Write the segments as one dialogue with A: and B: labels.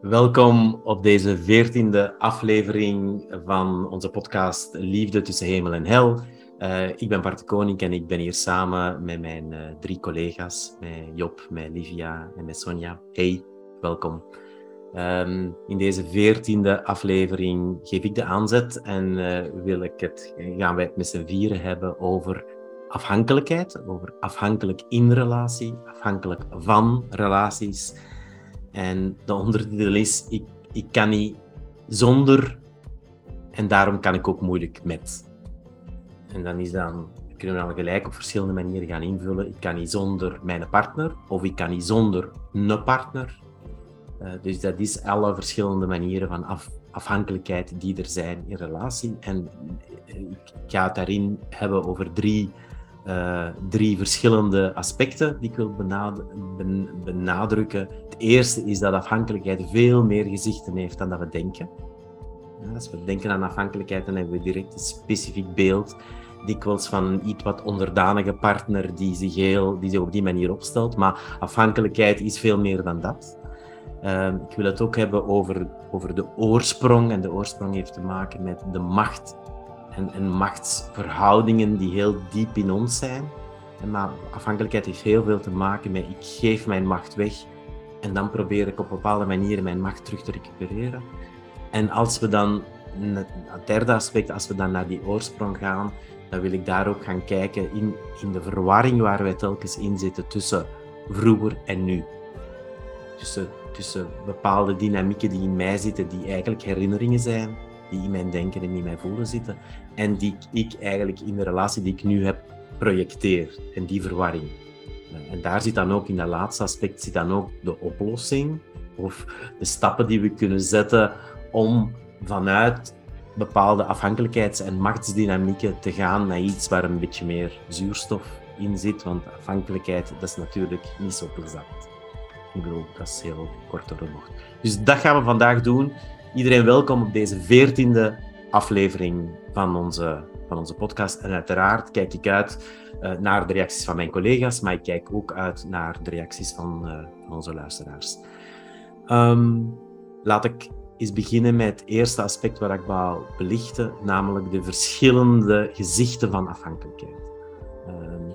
A: Welkom op deze veertiende aflevering van onze podcast Liefde tussen hemel en hel. Uh, ik ben Bart Koning en ik ben hier samen met mijn uh, drie collega's, met Job, met Livia en met Sonja. Hey, welkom. Um, in deze veertiende aflevering geef ik de aanzet en uh, wil ik het, gaan wij het met z'n vieren hebben over afhankelijkheid, over afhankelijk in relatie, afhankelijk van relaties. En de ondertitel is, ik, ik kan niet zonder en daarom kan ik ook moeilijk met. En dan is dan, kunnen we dan gelijk op verschillende manieren gaan invullen. Ik kan niet zonder mijn partner of ik kan niet zonder een partner. Uh, dus dat is alle verschillende manieren van af, afhankelijkheid die er zijn in relatie. En ik ga het daarin hebben over drie uh, drie verschillende aspecten die ik wil benadrukken. Het eerste is dat afhankelijkheid veel meer gezichten heeft dan dat we denken. Ja, als we denken aan afhankelijkheid, dan hebben we direct een specifiek beeld, dikwijls van een iets wat onderdanige partner die zich, heel, die zich op die manier opstelt. Maar afhankelijkheid is veel meer dan dat. Uh, ik wil het ook hebben over, over de oorsprong. En de oorsprong heeft te maken met de macht en, en machtsverhoudingen die heel diep in ons zijn. Maar afhankelijkheid heeft heel veel te maken met ik geef mijn macht weg en dan probeer ik op bepaalde manieren mijn macht terug te recupereren. En als we dan, het derde aspect, als we dan naar die oorsprong gaan, dan wil ik daar ook gaan kijken in, in de verwarring waar wij telkens in zitten tussen vroeger en nu. Tussen, tussen bepaalde dynamieken die in mij zitten, die eigenlijk herinneringen zijn, die in mijn denken en in mijn voelen zitten. En die ik eigenlijk in de relatie die ik nu heb projecteer. En die verwarring. En daar zit dan ook in dat laatste aspect zit dan ook de oplossing. Of de stappen die we kunnen zetten om vanuit bepaalde afhankelijkheids- en machtsdynamieken te gaan naar iets waar een beetje meer zuurstof in zit. Want afhankelijkheid, dat is natuurlijk niet zo plezant. Ik bedoel, dat is heel kort door de bocht. Dus dat gaan we vandaag doen. Iedereen welkom op deze veertiende aflevering van onze, van onze podcast. En uiteraard kijk ik uit uh, naar de reacties van mijn collega's, maar ik kijk ook uit naar de reacties van, van onze luisteraars. Um, laat ik eens beginnen met het eerste aspect waar ik wou belichten, namelijk de verschillende gezichten van afhankelijkheid. Um,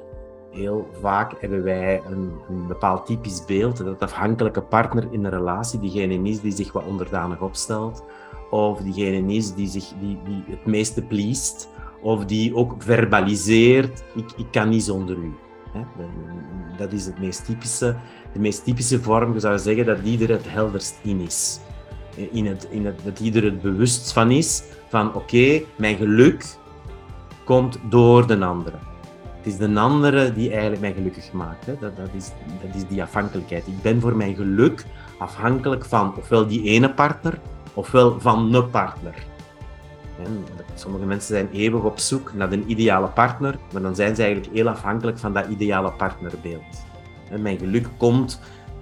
A: heel vaak hebben wij een, een, bepaald typisch beeld dat de afhankelijke partner in een relatie diegene is die zich wat onderdanig opstelt, of diegene is die, zich, die, die het meeste pleest, of die ook verbaliseert, ik, ik kan niet zonder u. Dat is het meest typische, de meest typische vorm, je zou zeggen dat ieder het helderst in is. In het, in het, dat ieder het bewust van is, van oké, mijn geluk komt door de andere. Het is de andere die eigenlijk mij gelukkig maakt. Dat, dat, is, dat is die afhankelijkheid. Ik ben voor mijn geluk afhankelijk van ofwel die ene partner, ofwel van een partner. En sommige mensen zijn eeuwig op zoek naar een ideale partner, maar dan zijn ze eigenlijk heel afhankelijk van dat ideale partnerbeeld. En mijn geluk komt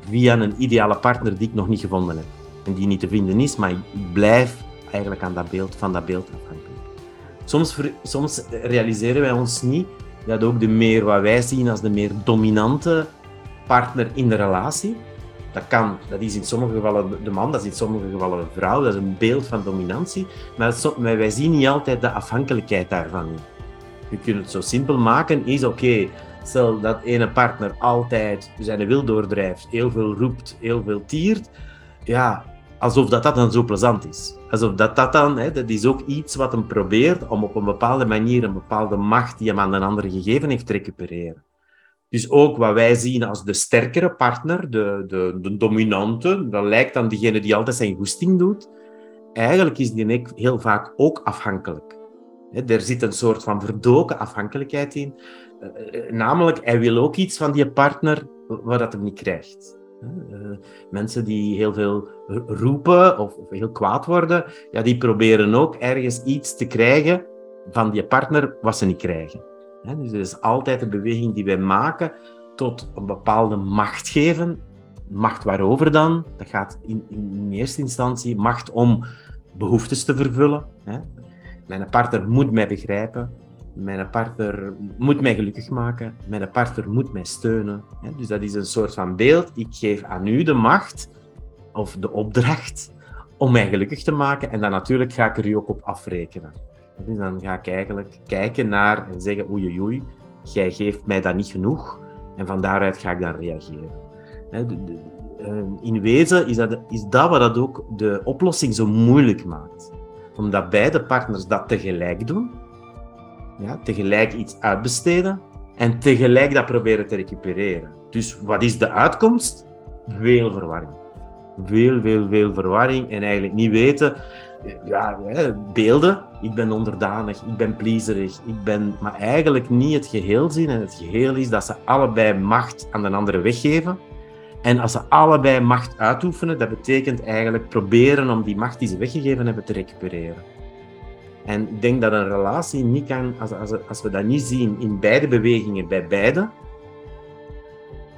A: via een ideale partner die ik nog niet gevonden heb. En die niet te vinden is, maar ik blijf eigenlijk aan dat beeld, van dat beeld afhankelijk. Soms, soms realiseren wij ons niet dat ook de meer wat wij zien als de meer dominante partner in de relatie, dat kan, dat is in sommige gevallen de man, dat is in sommige gevallen de vrouw, dat is een beeld van dominantie, maar, wij zien niet altijd de afhankelijkheid daarvan. Je kunt het zo simpel maken, is oké, stel dat ene partner altijd zijn wil doordrijft, heel veel roept, heel veel tiert, ja, alsof dat, dat dan zo plezant is. Alsof dat, dat dan, hè, dat is ook iets wat hem probeert om op een bepaalde manier een bepaalde macht die hem aan een ander gegeven heeft te recupereren. Dus ook wat wij zien als de sterkere partner, de, de, de dominante, dat lijkt dan diegene die altijd zijn goesting doet. Eigenlijk is die heel vaak ook afhankelijk. er zit een soort van verdoken afhankelijkheid in. Eh, eh, namelijk, hij wil ook iets van die partner wat dat hem niet krijgt. Uh, mensen die heel veel roepen of, of, heel kwaad worden, ja, die proberen ook ergens iets te krijgen van die partner wat ze niet krijgen. Dus er is altijd een beweging die wij maken tot een bepaalde macht geven. Macht waarover dan? Dat gaat in, in eerste instantie macht om behoeftes te vervullen. Mijn partner moet mij begrijpen. Mijn partner moet mij gelukkig maken. Mijn partner moet mij steunen. Dus dat is een soort van beeld. Ik geef aan u de macht of de opdracht om mij gelukkig te maken. En dan natuurlijk ga ik er u ook op afrekenen. Dus dan ga ik eigenlijk kijken naar en zeggen, oei oei, jij geeft mij dat niet genoeg. En van daaruit ga ik dan reageren. Ehm, in wezen is dat, is dat wat dat ook de oplossing zo moeilijk maakt. Omdat beide partners dat tegelijk doen. Ja, tegelijk iets uitbesteden en tegelijk dat proberen te recupereren. Dus wat is de uitkomst? Veel verwarring. Veel, veel, veel verwarring en eigenlijk niet weten. Ja, beelden. Ik ben onderdanig, ik ben pleaserig, ik ben... Maar eigenlijk niet het geheel zien. En het geheel is dat ze allebei macht aan de andere weggeven. En als ze allebei macht uitoefenen, dat betekent eigenlijk proberen om die macht die ze weggegeven hebben te recupereren. En ik denk dat een relatie niet kan, als, als, als we dat niet zien in beide bewegingen, bij beide,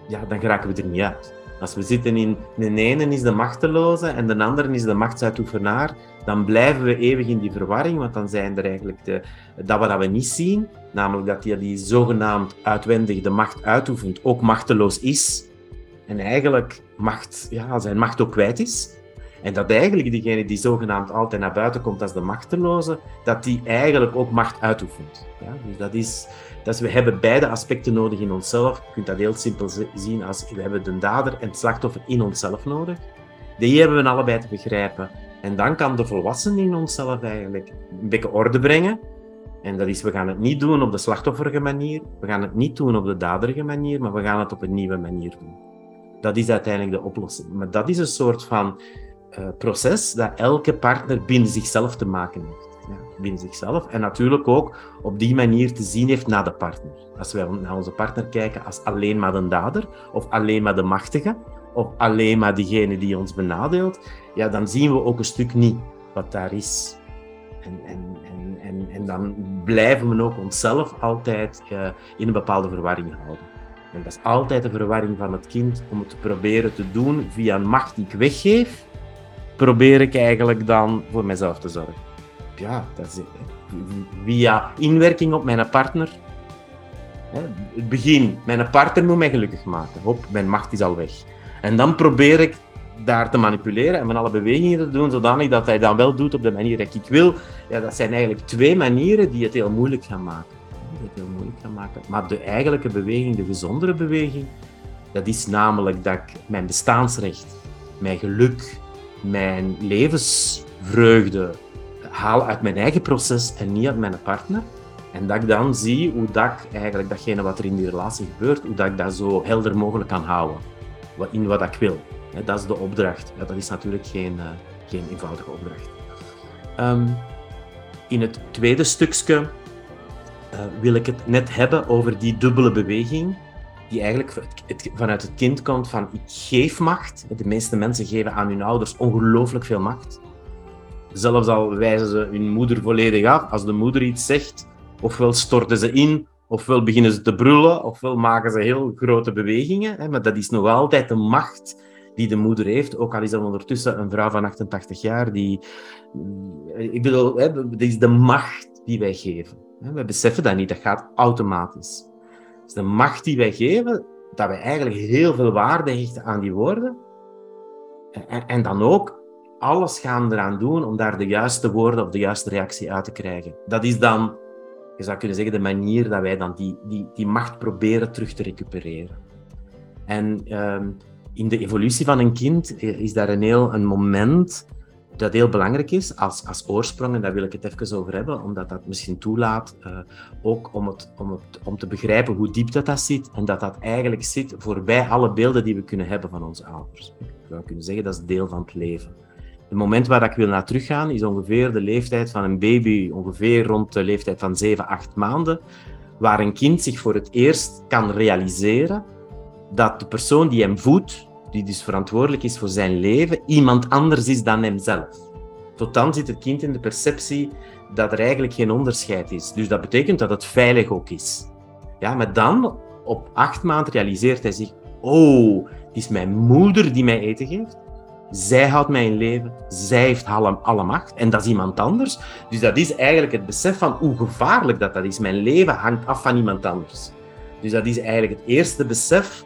A: ja, dan geraken we er niet uit. Als we zitten in de ene is de machteloze en de andere is de machtsuitoefenaar, dan blijven we eeuwig in die verwarring, want dan zijn er eigenlijk de, dat wat we niet zien, namelijk dat die, die zogenaamd uitwendig de macht uitoefent, ook machteloos is en eigenlijk macht, ja, zijn macht ook kwijt is. En dat eigenlijk diegene die zogenaamd altijd naar buiten komt als de machteloze, dat die eigenlijk ook macht uitoefent. Ja, dus dat is, dat we hebben beide aspecten nodig in onszelf. Je kunt dat heel simpel zien als we hebben de dader en het slachtoffer in onszelf nodig. Die hebben we allebei te begrijpen. En dan kan de volwassene in onszelf eigenlijk een beetje orde brengen. En dat is, we gaan het niet doen op de slachtofferige manier, we gaan het niet doen op de daderige manier, maar we gaan het op een nieuwe manier doen. Dat is uiteindelijk de oplossing. Maar dat is een soort van uh, proces dat elke partner binnen zichzelf te maken heeft. Ja, binnen zichzelf. En natuurlijk ook op die manier te zien heeft naar de partner. Als wij naar onze partner kijken als alleen maar de dader, of alleen maar de machtige, of alleen maar diegene die ons benadeelt, ja, dan zien we ook een stuk niet wat daar is. En, en, en, en, en dan blijven we ook onszelf altijd uh, in een bepaalde verwarring houden. En dat is altijd de verwarring van het kind om het te proberen te doen via een macht die ik weggeef, probeer ik eigenlijk dan voor mezelf te zorgen. Ja, dat is via inwerking op mijn partner. Het begin, mijn partner moet mij gelukkig maken. Hop, mijn macht is al weg. En dan probeer ik daar te manipuleren en van alle bewegingen te doen, zodanig dat hij dan wel doet op de manier die ik wil. Ja, dat zijn eigenlijk twee manieren die het heel moeilijk gaan maken. Het heel moeilijk gaan maken. Maar de eigenlijke beweging, de gezondere beweging, dat is namelijk dat ik mijn bestaansrecht, mijn geluk, mijn levensvreugde haal uit mijn eigen proces en niet uit mijn partner. En dat ik dan zie hoe dat ik eigenlijk datgene wat er in die relatie gebeurt, hoe dat ik dat zo helder mogelijk kan houden. In wat ik wil. Dat is de opdracht. Dat is natuurlijk geen, uh, geen eenvoudige opdracht. Um, in het tweede stukje uh, wil ik het net hebben over die dubbele beweging die eigenlijk vanuit het kind komt van ik geef macht. De meeste mensen geven aan hun ouders ongelooflijk veel macht. Zelfs al wijzen ze hun moeder volledig af. Als de moeder iets zegt, ofwel storten ze in, ofwel beginnen ze te brullen, ofwel maken ze heel grote bewegingen. Hè. Maar dat is nog altijd de macht die de moeder heeft, ook al is dat ondertussen een vrouw van 88 jaar, die... Ik bedoel, hè, dat is de macht die wij geven. We beseffen dat niet, dat gaat automatisch de macht die wij geven, dat wij eigenlijk heel veel waarde hechten aan die woorden. En, en dan ook alles gaan eraan doen om daar de juiste woorden of de juiste reactie uit te krijgen. Dat is dan, je zou kunnen zeggen, de manier dat wij dan die, die, die macht proberen terug te recupereren. En ehm, in de evolutie van een kind is daar een heel een moment dat heel belangrijk is als, als oorsprong, en daar wil ik het even over hebben, omdat dat misschien toelaat, uh, ook om, het, om, het, om te begrijpen hoe diep dat, dat zit, en dat dat eigenlijk zit voorbij alle beelden die we kunnen hebben van onze ouders. Ik zou kunnen zeggen, dat is deel van het leven. Het moment waar ik wil naar teruggaan, is ongeveer de leeftijd van een baby, ongeveer rond de leeftijd van 7, 8 maanden, waar een kind zich voor het eerst kan realiseren dat de persoon die hem voedt, die dus verantwoordelijk is voor zijn leven, iemand anders is dan hemzelf. Tot dan zit het kind in de perceptie dat er eigenlijk geen onderscheid is. Dus dat betekent dat het veilig ook is. Ja, maar dan, op acht maanden, realiseert hij zich: Oh, het is mijn moeder die mij eten geeft. Zij houdt mij in leven. Zij heeft alle, alle macht. En dat is iemand anders. Dus dat is eigenlijk het besef van hoe gevaarlijk dat, dat is. Mijn leven hangt af van iemand anders. Dus dat is eigenlijk het eerste besef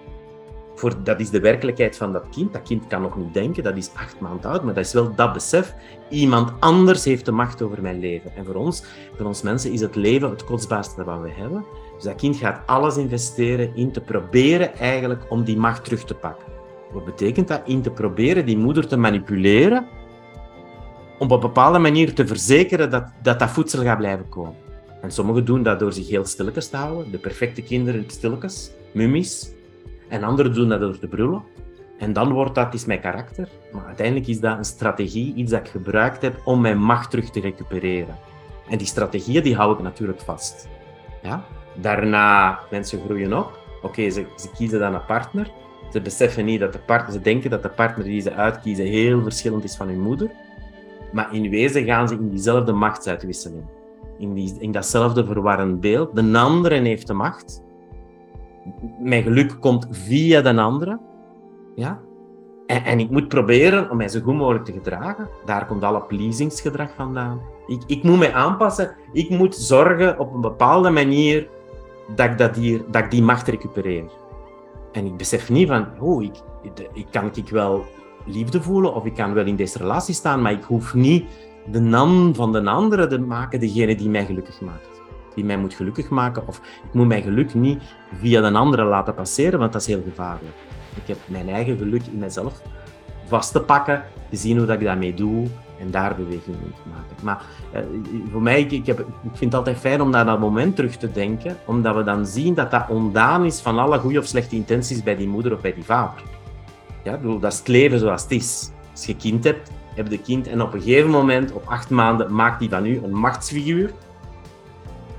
A: voor, dat is de werkelijkheid van dat kind. Dat kind kan nog niet denken, dat is acht maanden oud, maar dat is wel dat besef. Iemand anders heeft de macht over mijn leven. En voor ons, voor ons mensen, is het leven het kostbaarste wat we hebben. Dus dat kind gaat alles investeren in te proberen eigenlijk om die macht terug te pakken. Wat betekent dat? In te proberen die moeder te manipuleren om op een bepaalde manier te verzekeren dat dat, dat voedsel gaat blijven komen. En sommigen doen dat door zich heel stilletjes te houden, de perfecte kinderen stilletjes, mummies. En anderen doen dat door te brullen. En dan wordt dat is mijn karakter. Maar uiteindelijk is dat een strategie, iets dat ik gebruikt heb om mijn macht terug te recupereren. En die strategieën die hou ik natuurlijk vast. Ja? Daarna, mensen groeien op. Oké, ze, ze kiezen dan een partner. Ze beseffen niet dat de partner, ze denken dat de partner die ze uitkiezen heel verschillend is van hun moeder. Maar in wezen gaan ze in diezelfde machtsuitwisseling. In, die, in datzelfde verwarrend beeld. De andere heeft de macht. Mijn geluk komt via de andere. Ja? En, en, ik moet proberen om mij zo goed mogelijk te gedragen. Daar komt alle pleasingsgedrag vandaan. Ik, ik moet mij aanpassen. Ik moet zorgen op een bepaalde manier dat ik, dat hier, dat ik die macht recupereer. En ik besef niet van, oh, ik, ik kan ik wel liefde voelen of ik kan wel in deze relatie staan, maar ik hoef niet de naam van de andere te maken, degene die mij gelukkig maakt. Die mij moet gelukkig maken, of ik moet mijn geluk niet via de andere laten passeren, want dat is heel gevaarlijk. Ik heb mijn eigen geluk in mezelf vast te pakken, te zien hoe dat ik daarmee doe en daar beweging in te maken. Maar eh, voor mij, ik, ik, ik vind het altijd fijn om naar dat moment terug te denken, omdat we dan zien dat dat ontdaan is van alle goede of slechte intenties bij die moeder of bij die vader. Ja, dat is het leven zoals het is. Als je kind hebt, heb je kind en op een gegeven moment, op acht maanden, maakt die van u een machtsfiguur.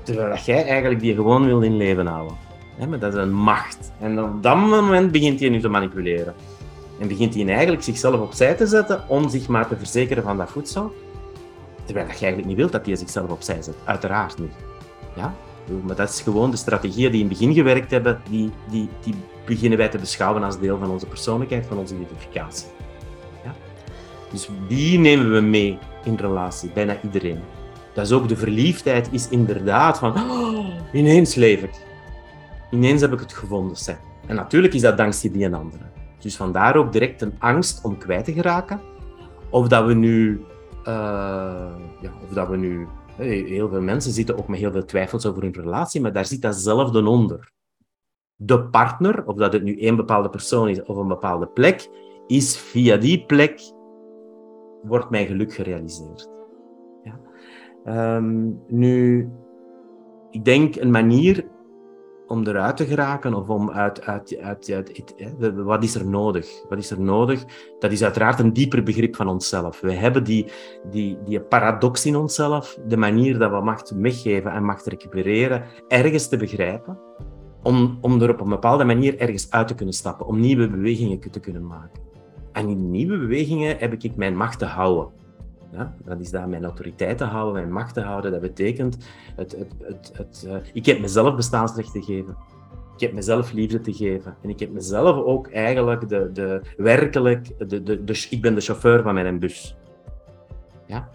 A: Terwijl jij eigenlijk die gewoon wil in leven houden. maar dat is een macht. En op dat moment begint hij nu te manipuleren. En begint hij eigenlijk zichzelf opzij te zetten om zich maar te verzekeren van dat voedsel. Terwijl je eigenlijk niet wilt dat hij zichzelf opzij zet. Uiteraard niet. Ja? Maar dat is gewoon de strategieën die in het begin gewerkt hebben, die, die, die beginnen wij te beschouwen als deel van onze persoonlijkheid, van onze identificatie. Ja? Dus die nemen we mee in relatie, bijna iedereen. Dat is ook de verliefdheid, is inderdaad van, oh, ineens leef ik. Ineens heb ik het gevonden. Zeg. En natuurlijk is dat dankzij die en andere. Dus vandaar ook direct een angst om kwijt te geraken. Of dat we nu, uh, ja, of dat we nu, heel veel mensen zitten ook met heel veel twijfels over hun relatie, maar daar zit datzelfde onder de partner, of dat het nu één bepaalde persoon is of een bepaalde plek, is via die plek wordt mijn geluk gerealiseerd. Ja. Ehm, nu, ik denk een manier om eruit te geraken of om uit, uit, uit, uit, wat is er nodig? Wat is er nodig? Dat is uiteraard een dieper begrip van onszelf. We hebben die, die, die paradox in onszelf, de manier dat we macht weggeven en macht recupereren, ergens te begrijpen om, om er op een bepaalde manier ergens uit te kunnen stappen, om nieuwe bewegingen te kunnen maken. En in nieuwe bewegingen heb ik mijn macht te houden. Ja, dat is daar mijn autoriteit te houden, mijn macht te houden. Dat betekent, het, het, het, het uh, ik heb mezelf bestaansrecht te geven. Ik heb mezelf liefde te geven. En ik heb mezelf ook eigenlijk de, de werkelijk, de, de, de, ik ben de chauffeur van mijn bus. Ja?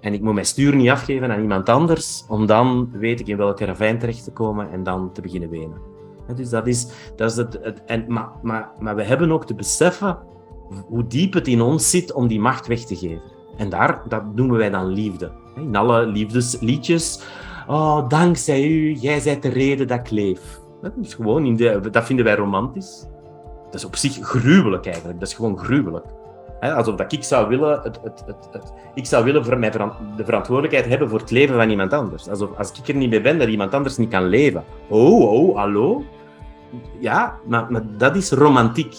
A: En ik moet mijn stuur niet afgeven aan iemand anders, om dan weet ik in welke ravijn terecht te komen en dan te beginnen wenen. Dus dat is, dat is het, het en, maar, maar, maar we hebben ook te beseffen hoe diep het in ons zit om die macht weg te geven. En daar, dat noemen wij dan liefde. In alle liefdesliedjes. Oh, dankzij u, jij bent de reden dat ik leef. Dat, is gewoon in de, dat vinden wij romantisch. Dat is op zich gruwelijk eigenlijk. Dat is gewoon gruwelijk. alsof dat ik zou willen, het, het, het, ik zou willen voor mij de verantwoordelijkheid hebben voor het leven van iemand anders. Alsof als ik er niet bij ben, dat iemand anders niet kan leven. Oh, oh, hallo? ja, maar dat is romantiek.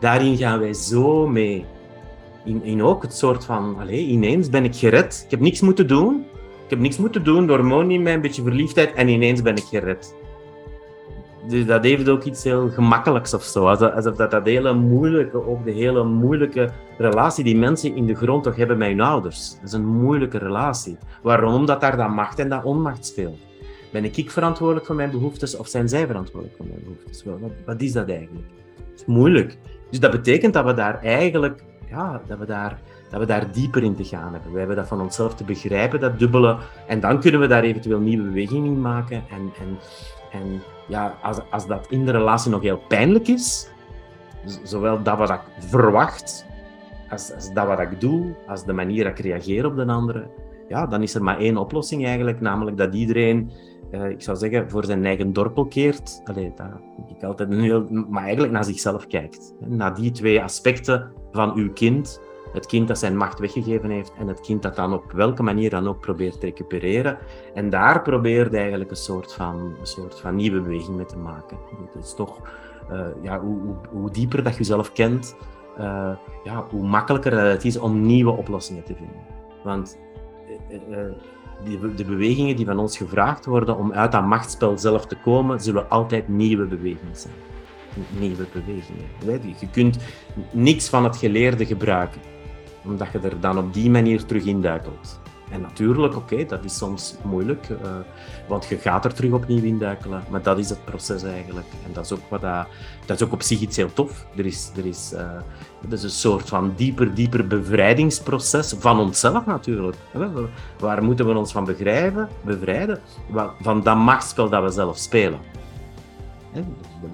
A: Daarin gaan wij zo mee. In, in ook het soort van, allez, ineens ben ik gered. Ik heb niks moeten doen. Ik heb niks moeten doen door hormonen in mij, een beetje verliefdheid en ineens ben ik gered. Dus dat heeft ook iets heel gemakkelijks of zo. Alsof dat, dat hele moeilijke, ook de hele moeilijke relatie die mensen in de grond toch hebben met hun ouders. Dat is een moeilijke relatie. Waarom? Omdat daar dat macht en dat onmacht speelt. Ben ik verantwoordelijk voor mijn behoeftes of zijn zij verantwoordelijk voor mijn behoeftes? Wat, wat is dat eigenlijk? Het is moeilijk. Dus dat betekent dat we daar eigenlijk, ja, dat we daar, dat we daar dieper in te gaan hebben. We hebben dat van onszelf te begrijpen, dat dubbele. En dan kunnen we daar eventueel nieuwe bewegingen in maken. En, en, en ja, als, als dat in de relatie nog heel pijnlijk is, zowel dat wat ik verwacht, als, als dat wat ik doe, als de manier dat ik reageer op de andere, ja, dan is er maar één oplossing eigenlijk, namelijk dat iedereen, uh, ik zou zeggen, voor zijn eigen dorpel keert. Allee, dat ik altijd een heel, maar eigenlijk naar zichzelf kijkt. Naar die twee aspecten van uw kind. Het kind dat zijn macht weggegeven heeft en het kind dat dan op welke manier dan ook probeert te recupereren. En daar probeert eigenlijk een soort van, een soort van nieuwe beweging mee te maken. Het is toch, uh, ja, hoe, dieper dat je jezelf kent, uh, ja, hoe makkelijker het is om nieuwe oplossingen te vinden. Want die, de bewegingen die van ons gevraagd worden om uit dat machtsspel zelf te komen, zullen altijd nieuwe bewegingen zijn. Nieuwe bewegingen. Je kunt niks van het geleerde gebruiken, omdat je er dan op die manier terug induikelt. En natuurlijk, oké, dat is soms moeilijk, uh, want je gaat er terug opnieuw induikelen, maar dat is het proces eigenlijk. En dat is ook, wat dat, is ook op zich iets heel tof. Er is, er is, uh, is een soort van dieper, dieper bevrijdingsproces van onszelf natuurlijk. Waar moeten we ons van begrijpen, bevrijden? Van dat machtsspel dat we zelf spelen.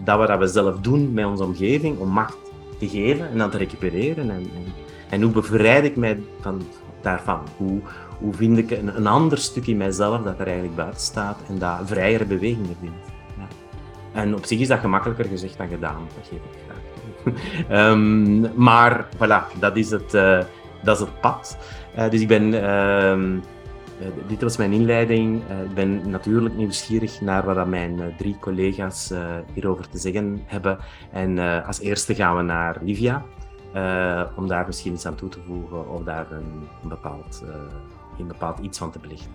A: Dat we we zelf doen met onze omgeving om macht te geven en dan te recupereren. En, en, en hoe bevrijd ik mij van, daarvan? Hoe, hoe vind ik een, ander stuk in mijzelf dat er eigenlijk buiten staat en dat vrijere bewegingen vindt. Ja. En op zich is dat gemakkelijker gezegd dan gedaan, dat geef ik graag. um, maar voilà, dat is het, uh, dat is het pad. Uh, dus ik ben, uh, dit was mijn inleiding. ik ben natuurlijk nieuwsgierig naar wat mijn drie collega's hierover te zeggen hebben. En als eerste gaan we naar Livia. om daar misschien iets aan toe te voegen of daar een, een bepaald in bepaald iets van te belichten.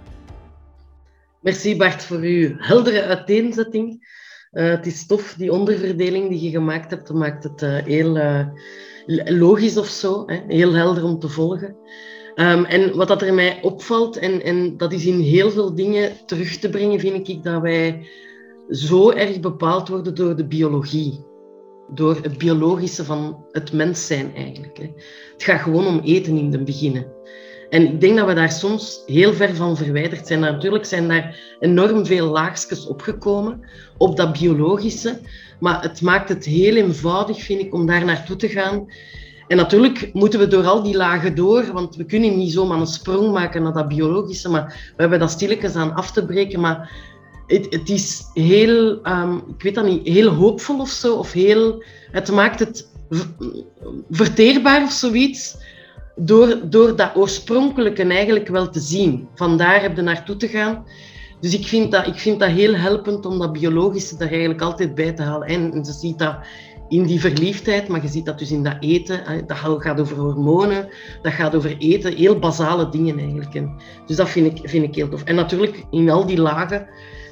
B: Merci Bart voor uw heldere uiteenzetting. Uh, het is tof, die onderverdeling die je gemaakt hebt, dat maakt het uh, heel uh, logisch of zo, hè? heel helder om te volgen. Um, en wat dat er mij opvalt, en, en dat is in heel veel dingen terug te brengen, vind ik dat wij zo erg bepaald worden door de biologie. Door het biologische van het mens zijn eigenlijk. Hè. Het gaat gewoon om eten in het begin. En ik denk dat we daar soms heel ver van verwijderd zijn. Natuurlijk zijn daar enorm veel laagjes opgekomen op dat biologische. Maar het maakt het heel eenvoudig, vind ik, om daar naartoe te gaan. En natuurlijk moeten we door al die lagen door, want we kunnen niet zomaar een sprong maken naar dat biologische. Maar we hebben dat stilletjes aan af te breken. Maar het, het is heel, um, ik weet dat niet, heel hoopvol of zo. Of heel, het maakt het verteerbaar of zoiets door, door dat oorspronkelijke eigenlijk wel te zien. Vandaar heb je naartoe te gaan. Dus ik vind, dat, ik vind dat heel helpend om dat biologische daar eigenlijk altijd bij te halen. En, en je ziet dat in die verliefdheid, maar je ziet dat dus in dat eten. Dat gaat over hormonen, dat gaat over eten, heel basale dingen eigenlijk. En dus dat vind ik, vind ik heel tof. En natuurlijk, in al die lagen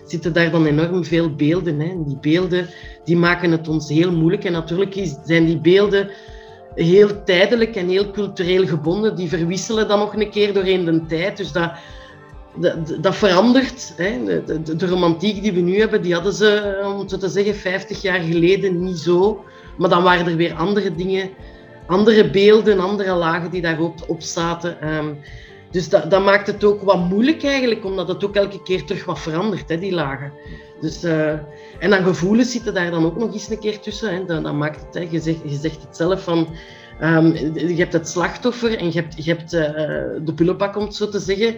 B: zitten daar dan enorm veel beelden. Hè. Die beelden die maken het ons heel moeilijk. En natuurlijk zijn die beelden heel tijdelijk en heel cultureel gebonden. Die verwisselen dan nog een keer doorheen de tijd. Dus dat, dat, dat verandert. Hè. De, de, de, romantiek die we nu hebben, die hadden ze, om zo te zeggen, 50 jaar geleden niet zo. Maar dan waren er weer andere dingen, andere beelden, andere lagen die daarop op zaten. Um, dus dat, dat, maakt het ook wat moeilijk eigenlijk, omdat het ook elke keer terug wat verandert, hè, die lagen. Dus, uh, en dan gevoelens zitten daar dan ook nog eens een keer tussen. Hè. Dat, maakt het. Je, zegt, je zegt het zelf van, um, je hebt het slachtoffer en je hebt, je hebt uh, de pullenpak, om het zo te zeggen.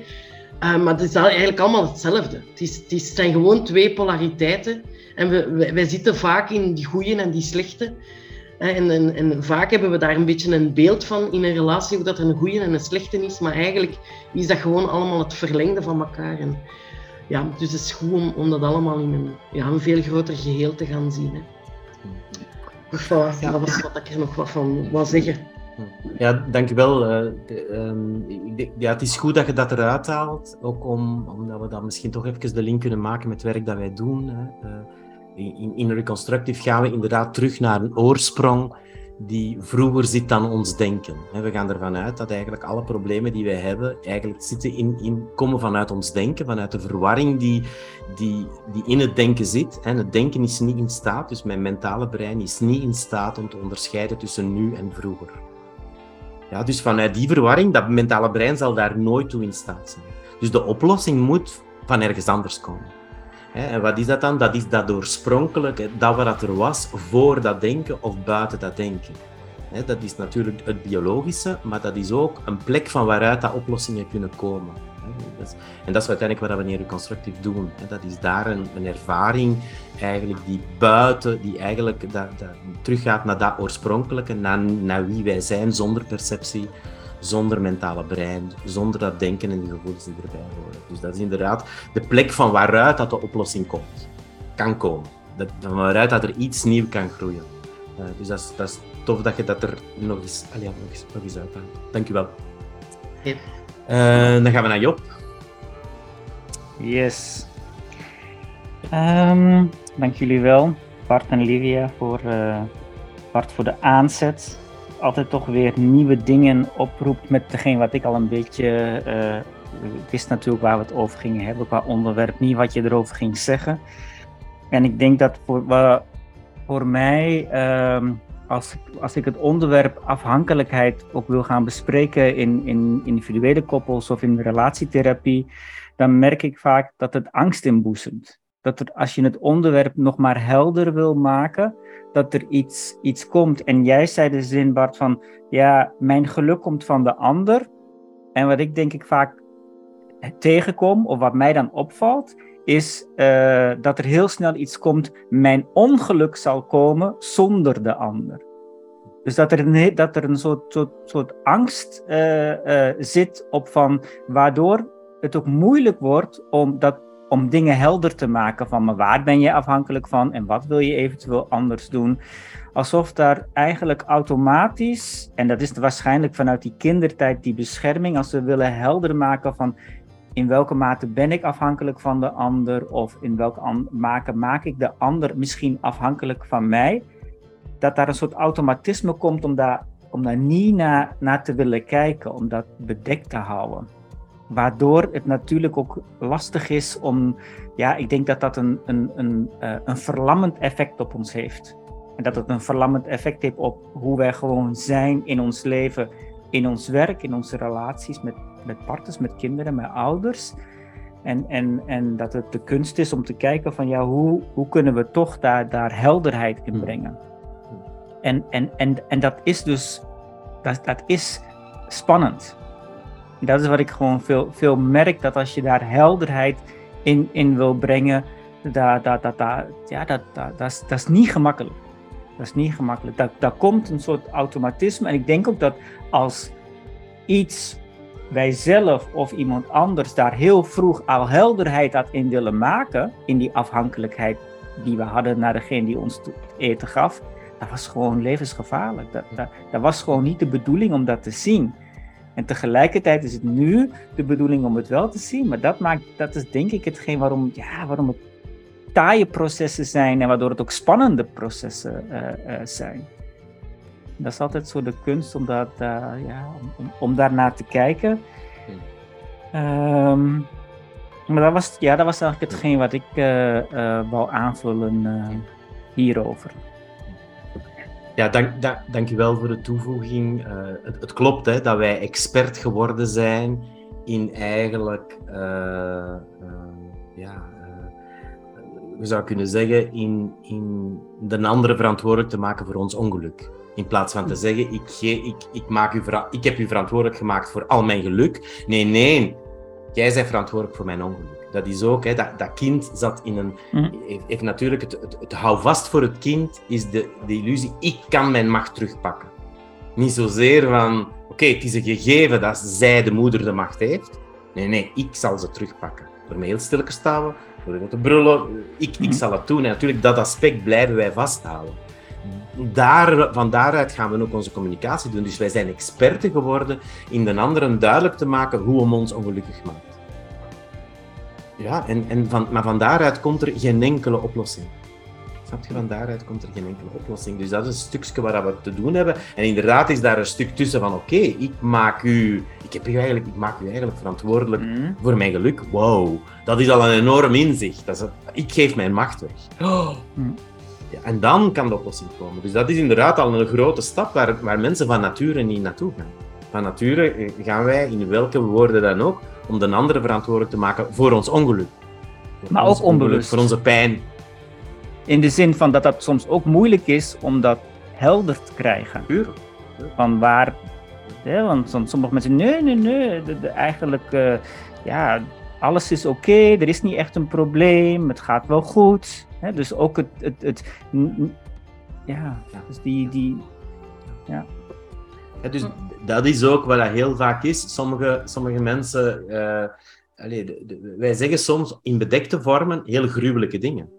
B: Uh, maar het is eigenlijk allemaal hetzelfde. Het, is, het, zijn gewoon twee polariteiten. En we, wij, wij zitten vaak in die goede en die slechte. En, en, en, vaak hebben we daar een beetje een beeld van in een relatie, hoe dat er een goede en een slechte is. Maar eigenlijk is dat gewoon allemaal het verlengde van elkaar. En ja, dus het is goed om, om dat allemaal in een, ja, een veel groter geheel te gaan zien. Hè. Dus voilà, ja. dat was wat ik er nog wat van wil zeggen.
A: Ja, dankjewel. Uh, ja, het is goed dat je dat eruit haalt, ook om, omdat we dan misschien toch even de link kunnen maken met het werk dat wij doen. Hè. Uh, in, in Reconstructive gaan we inderdaad terug naar een oorsprong die vroeger zit dan ons denken. We gaan ervan uit dat eigenlijk alle problemen die wij hebben, eigenlijk zitten in, in, komen vanuit ons denken, vanuit de verwarring die, die, die in het denken zit. Het denken is niet in staat, dus mijn mentale brein is niet in staat om te onderscheiden tussen nu en vroeger. Ja, dus vanuit die verwarring, dat mentale brein zal daar nooit toe in staat zijn. Dus de oplossing moet van ergens anders komen. En wat is dat dan? Dat is dat oorspronkelijke, dat wat er was voor dat denken of buiten dat denken. Dat is natuurlijk het biologische, maar dat is ook een plek van waaruit dat oplossingen kunnen komen. En dat is uiteindelijk wat we neuroconstructief doen. Dat is daar een, een ervaring eigenlijk die buiten, die eigenlijk dat, dat teruggaat naar dat oorspronkelijke, naar, naar wie wij zijn zonder perceptie, zonder mentale brein, zonder dat denken en die gevoelens die erbij horen. Dus dat is inderdaad de plek van waaruit dat de oplossing komt, kan komen. Dat, van waaruit dat er iets nieuw kan groeien. Uh, dus dat is, dat is tof dat je dat er nog eens, allee, nog eens, nog eens uithaalt. Dank je wel. Ja. Uh, dan gaan we naar Job.
C: Yes. Um, dank jullie wel, Bart en Livia, voor, uh, Bart voor de aanzet. Altijd toch weer nieuwe dingen oproept met degene wat ik al een beetje uh, wist natuurlijk waar we het over gingen hebben qua onderwerp, niet wat je erover ging zeggen. En ik denk dat voor, voor mij um, als, als ik het onderwerp afhankelijkheid ook wil gaan bespreken in, in individuele koppels of in relatietherapie, dan merk ik vaak dat het angst inboezemt. Dat als je het onderwerp nog maar helder wil maken, dat er iets, iets komt. En jij zei de zin, Bart, van ja, mijn geluk komt van de ander. En wat ik denk ik vaak tegenkom, of wat mij dan opvalt, is uh, dat er heel snel iets komt, mijn ongeluk zal komen zonder de ander. Dus dat er een, dat er een soort, soort, soort angst uh, uh, zit op van, waardoor het ook moeilijk wordt om, dat, om dingen helder te maken van, maar waar ben je afhankelijk van en wat wil je eventueel anders doen? Alsof daar eigenlijk automatisch, en dat is waarschijnlijk vanuit die kindertijd, die bescherming, als we willen helder maken van in welke mate ben ik afhankelijk van de ander of in welke mate maak ik de ander misschien afhankelijk van mij, dat daar een soort automatisme komt om daar, om daar niet naar, naar te willen kijken, om dat bedekt te houden. Waardoor het natuurlijk ook lastig is om, ja, ik denk dat dat een, een, een, uh, een verlammend effect op ons heeft. En dat het een verlammend effect heeft op hoe wij gewoon zijn in ons leven, in ons werk, in onze relaties met met partners, met kinderen, met ouders. En, en, en dat het de kunst is om te kijken van ja, hoe, hoe kunnen we toch daar, daar helderheid in hmm. brengen. En, en, en, en dat is dus, dat, dat is spannend. Dat is wat ik gewoon veel, veel merk, dat als je daar helderheid in, in wil brengen, dat, dat, dat, dat, ja, dat, dat, dat, is, dat is niet gemakkelijk. Dat is niet gemakkelijk. Dat, dat komt een soort automatisme. En ik denk ook dat als iets wij zelf of iemand anders daar heel vroeg al helderheid aan in willen maken, in die afhankelijkheid die we hadden naar degene die ons eten gaf, dat was gewoon levensgevaarlijk. Dat, dat was gewoon niet de bedoeling om dat te zien. En tegelijkertijd is het nu de bedoeling om het wel te zien, maar dat, maakt, dat is denk ik hetgeen waarom, ja, waarom het taaie processen zijn en waardoor het ook spannende processen uh, uh, zijn dat is altijd zo de kunst om, dat, uh, ja, om, om daarnaar te kijken. Um, maar dat was, ja, dat was eigenlijk hetgeen wat ik wou aanvullen hierover.
A: Ja, dank, dank, dankjewel voor de toevoeging. Het, het, klopt hè, dat wij expert geworden zijn in eigenlijk, ja, we zouden kunnen zeggen, in, in de andere verantwoordelijk te maken voor ons ongeluk. In plaats van te hm. zeggen, ik, ik, ik, maak u ik heb u verantwoordelijk gemaakt voor al mijn geluk. Nee, nee, jij bent verantwoordelijk voor mijn ongeluk. Dat is ook, hè, dat, dat kind zat in een... Hm. Heeft, natuurlijk het, het, het houvast voor het kind is de, de illusie, ik kan mijn macht terugpakken. Niet zozeer van, oké, het is een gegeven dat zij, de moeder, de macht heeft. Nee, nee, ik zal ze terugpakken. Door me heel stil te staan, door te brullen, ik, ik hm. zal het doen. En natuurlijk, dat aspect blijven wij vasthouden daar, van daaruit gaan we ook onze communicatie doen. Dus wij zijn experten geworden in de anderen duidelijk te maken hoe om ons ongelukkig maakt. Ja, en, en van, maar van daaruit komt er geen enkele oplossing. Snap je? Van daaruit komt er geen enkele oplossing. Dus dat is een stukje waar we te doen hebben. En inderdaad is daar een stuk tussen van oké, ik maak u, ik, heb u eigenlijk, ik maak u eigenlijk verantwoordelijk mm. voor mijn geluk. Wow, dat is al een enorm inzicht. Dat is ik geef mijn macht weg. Oh. Mm. Ja, en dan kan de oplossing komen. Dus dat is inderdaad al een grote stap waar, waar mensen van nature niet naartoe gaan. Van nature eh, gaan wij, in welke woorden dan ook, om de andere verantwoordelijk te maken voor ons ongeluk.
C: Maar ook onbewust.
A: Voor onze pijn.
C: In de zin van dat dat soms ook moeilijk is om dat helder te krijgen.
A: Puur.
C: Van waar. Hè, want sommige mensen, nee, nee, nee. eigenlijk, uh, ja, alles is oké, er is niet echt een probleem, het gaat wel goed. Hè? Dus ook het, het, het ja, dus die, die ja.
A: ja. dus dat is ook wat dat heel vaak is. Sommige, sommige mensen, uh, allez, de, de, wij zeggen soms in bedekte vormen heel gruwelijke dingen.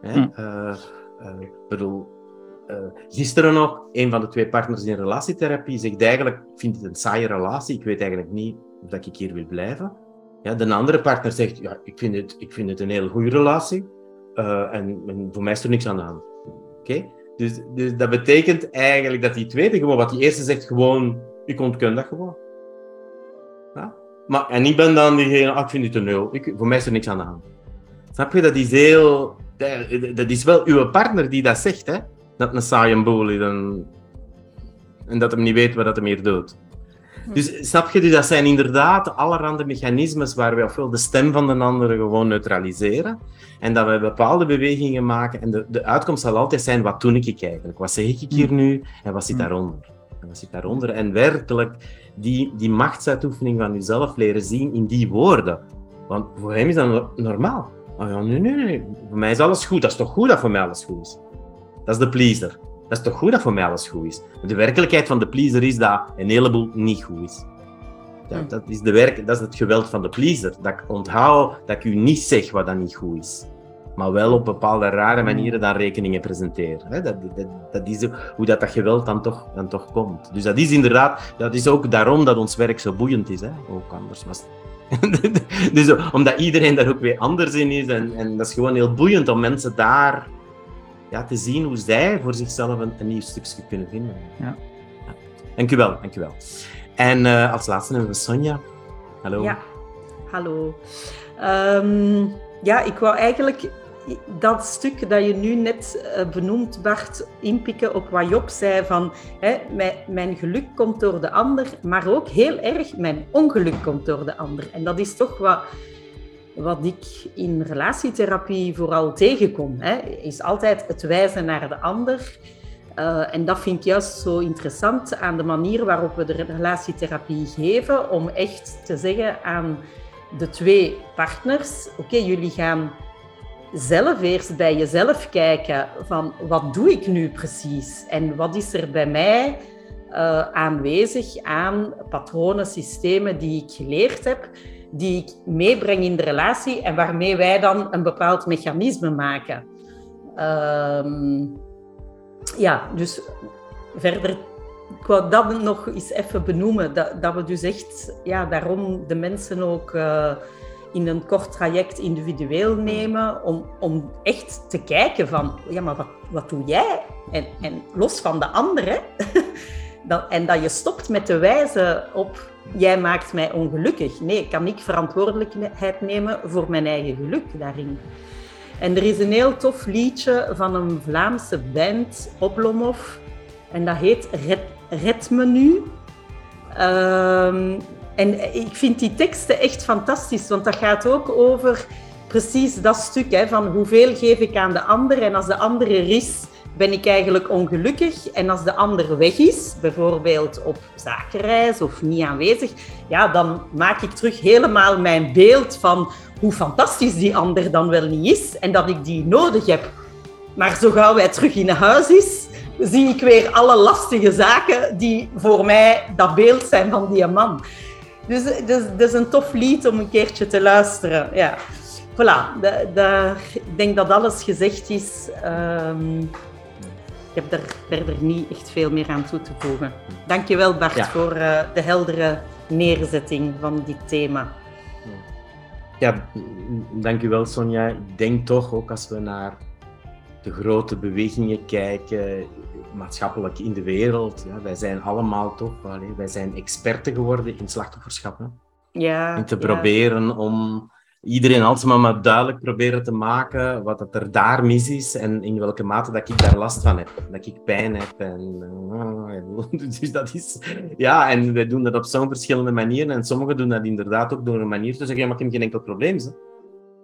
A: Hè? Hm. Uh, uh, bedoel, gisteren nog, een van de twee partners in relatietherapie zegt eigenlijk, ik vind het een saaie relatie, ik weet eigenlijk niet of ik hier wil blijven. Ja, de andere partner zegt, ja, ik vind het, ik vind het een heel goede relatie en, en, voor mij is er niks aan de hand. Oké? Dus, dus dat betekent eigenlijk dat die tweede gewoon, wat die eerste zegt, gewoon, ik ontken dat gewoon. Ja? Maar, en ik ben dan diegene, ah, ik vind het een nul, ik, voor mij is er niks aan de hand. Snap je? Dat is heel, dat is wel uw partner die dat zegt, hè? Dat een saaie boel is en, en dat hem niet weet wat dat hem hier doet. Dus snap je, dus dat zijn inderdaad allerhande mechanismes waar we ofwel de stem van de andere gewoon neutraliseren en dat we bepaalde bewegingen maken en de, de uitkomst zal altijd zijn, wat doe ik eigenlijk? Wat zeg ik hier nu en wat zit mm. daaronder? En zit daaronder? En werkelijk die, die machtsuitoefening van jezelf leren zien in die woorden. Want voor hem is dat normaal. Oh ja, nee, nee, nee. Voor mij is alles goed. Dat is toch goed dat voor mij alles goed is? Dat is de pleaser. Dat is toch goed dat voor mij alles goed is? De werkelijkheid van de pleaser is dat een heleboel niet goed is. Dat, dat, is, de werk, dat is het geweld van de pleaser. Dat ik onthoud dat ik u niet zeg wat dat niet goed is. Maar wel op bepaalde rare manieren dan rekeningen presenteren. Dat, dat, dat is hoe dat, dat geweld dan toch, dan toch komt. Dus dat is inderdaad, dat is ook daarom dat ons werk zo boeiend is. Hè? Ook anders was dus omdat iedereen daar ook weer anders in is. En, en dat is gewoon heel boeiend om mensen daar ja, te zien hoe zij voor zichzelf een, een nieuw stukje kunnen vinden. Ja. Ja. Dank u wel, dank u wel. En uh, als laatste hebben we Sonja. Hallo.
D: Ja, hallo. Um, ja, ik wou eigenlijk dat stuk dat je nu net uh, benoemt, Bart, inpikken op wat Job zei van hè, mijn, mijn, geluk komt door de ander, maar ook heel erg mijn ongeluk komt door de ander. En dat is toch wat wat ik in relatietherapie vooral tegenkom, hè, is altijd het wijzen naar de ander. Uh, en dat vind ik juist zo interessant aan de manier waarop we de relatietherapie geven, om echt te zeggen aan de twee partners, oké, jullie gaan zelf eerst bij jezelf kijken van wat doe ik nu precies en wat is er bij mij uh, aanwezig aan patronen, systemen die ik geleerd heb die ik meebreng in de relatie en waarmee wij dan een bepaald mechanisme maken. Ehm, ja, dus verder, ik wou dat nog eens even benoemen, dat, dat we dus echt, ja, daarom de mensen ook uh, in een kort traject individueel nemen, om, om echt te kijken van, ja, maar wat, wat doe jij? En, en los van de anderen. dat, en dat je stopt met te wijzen op jij maakt mij ongelukkig. Nee, kan ik verantwoordelijkheid nemen voor mijn eigen geluk daarin? En er is een heel tof liedje van een Vlaamse band, Oblomov, en dat heet Red, Red Menu. Um, en ik vind die teksten echt fantastisch, want dat gaat ook over precies dat stuk hè, van hoeveel geef ik aan de ander en als de ander er is, ben ik eigenlijk ongelukkig. En als de ander weg is, bijvoorbeeld op zakenreis of niet aanwezig, ja, dan maak ik terug helemaal mijn beeld van hoe fantastisch die ander dan wel niet is en dat ik die nodig heb. Maar zo gauw wij terug in huis is, zie ik weer alle lastige zaken die voor mij dat beeld zijn van die man. Dus dat is een tof lied om een keertje te luisteren. Ja. Voilà, ik denk dat alles gezegd is. Ehm, ik heb er verder niet echt veel meer aan toe te voegen. Dankjewel Bart voor uh, de heldere neerzetting van dit thema.
A: Ja, dankjewel Sonja. Ik denk toch ook als we naar de grote bewegingen kijken, maatschappelijk in de wereld, ja, wij zijn allemaal toch, wij zijn experten geworden in slachtofferschap. Hè?
D: Ja,
A: en te proberen om iedereen altijd maar duidelijk proberen te maken wat het er daar mis is en in welke mate dat ik daar last van heb. Dat ik pijn heb. En, uh, dus dat is... Ja, en wij doen dat op zo'n verschillende manieren. En sommigen doen dat inderdaad ook door een manier te zeggen, ja, maar ik heb geen enkel probleem. Hè.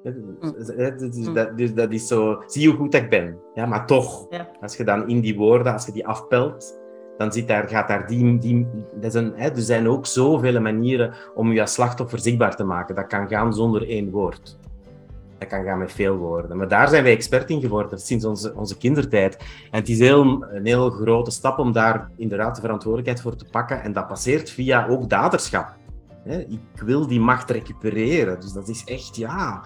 A: Dus dat, dus dat is zo, zie hoe goed ik ben. Ja, maar toch, ja. als je dan in die woorden, als je die afpelt, dan zit daar, gaat daar die... die dat is een, hè, er zijn ook zoveel manieren om je als slachtoffer zichtbaar te maken. Dat kan gaan zonder één woord. Dat kan gaan met veel woorden. Maar daar zijn wij expert in geworden sinds onze, onze kindertijd. En het is heel, een heel grote stap om daar inderdaad de verantwoordelijkheid voor te pakken. En dat passeert via ook daderschap. Ik wil die macht recupereren. Dus dat is echt, ja,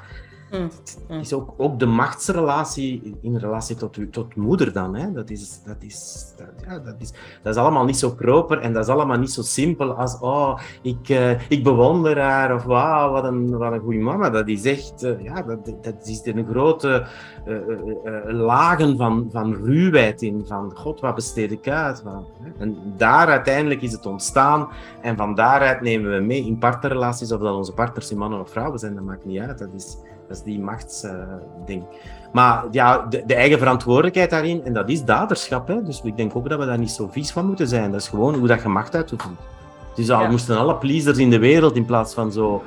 A: Mm, mm. is ook, de machtsrelatie in relatie tot, tot moeder dan. Hè? Dat, is, dat, is, dat, ja, dat, is, dat is allemaal niet zo proper en dat is allemaal niet zo simpel als oh, ik, uh, ik bewonder haar of wat een, goede mama. Dat is echt, uh, ja, dat, dat is een grote uh, lagen van, van ruwheid in. Van god, wat besteed ik uit? En daar uiteindelijk is het ontstaan en van daaruit nemen we mee in partnerrelaties, of dat onze partners in mannen of vrouwen zijn, dat maakt niet uit. Dat is, dat is die machtsding. Maar ja, de, de, eigen verantwoordelijkheid daarin, en dat is daderschap. Hè? Dus ik denk ook dat we daar niet zo vies van moeten zijn. Dat is gewoon hoe dat je macht uitoefent. Dus al ja. moesten alle pleasers in de wereld in plaats van zo,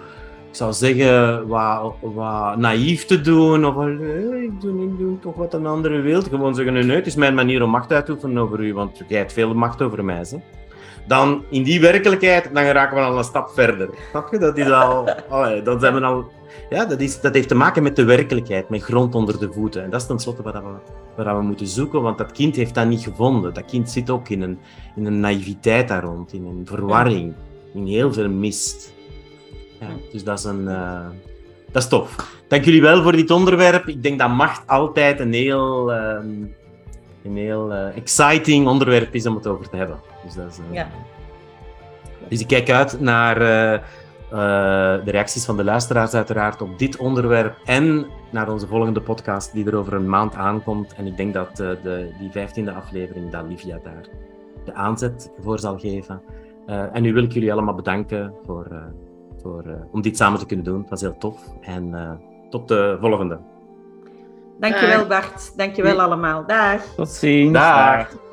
A: ik zou zeggen, wat, wat naïef te doen. Of eh, ik, doe, ik doe toch wat een andere wil. Gewoon zeggen, nee, het is mijn manier om macht uit te oefenen over u, want jij hebt veel macht over mij. Hè? Dan in die werkelijkheid, dan raken we al een stap verder. Snap je? Dat is al, oh, dan zijn we al ja, dat, is, dat heeft te maken met de werkelijkheid, met grond onder de voeten. En dat is tenslotte wat we, waar we moeten zoeken, want dat kind heeft dat niet gevonden. Dat kind zit ook in een, in een naïviteit daar rond, in een verwarring, in heel veel mist. Ja, dus dat is, een, uh, dat is tof. Dank jullie wel voor dit onderwerp. Ik denk dat macht altijd een heel, uh, een heel uh, exciting onderwerp is om het over te hebben. Dus, dat is, ja. dus ik kijk uit naar de reacties van de luisteraars uiteraard op dit onderwerp en naar onze volgende podcast die er over een maand aankomt. En ik denk dat uh, de, die vijftiende aflevering, dat Livia daar de aanzet voor zal geven. Uh, en nu wil ik jullie allemaal bedanken voor, voor, om dit samen te kunnen doen. Het was heel tof. En tot de volgende.
D: Dankjewel Bart. Dankjewel allemaal. Dag.
C: Tot ziens.
A: Dag.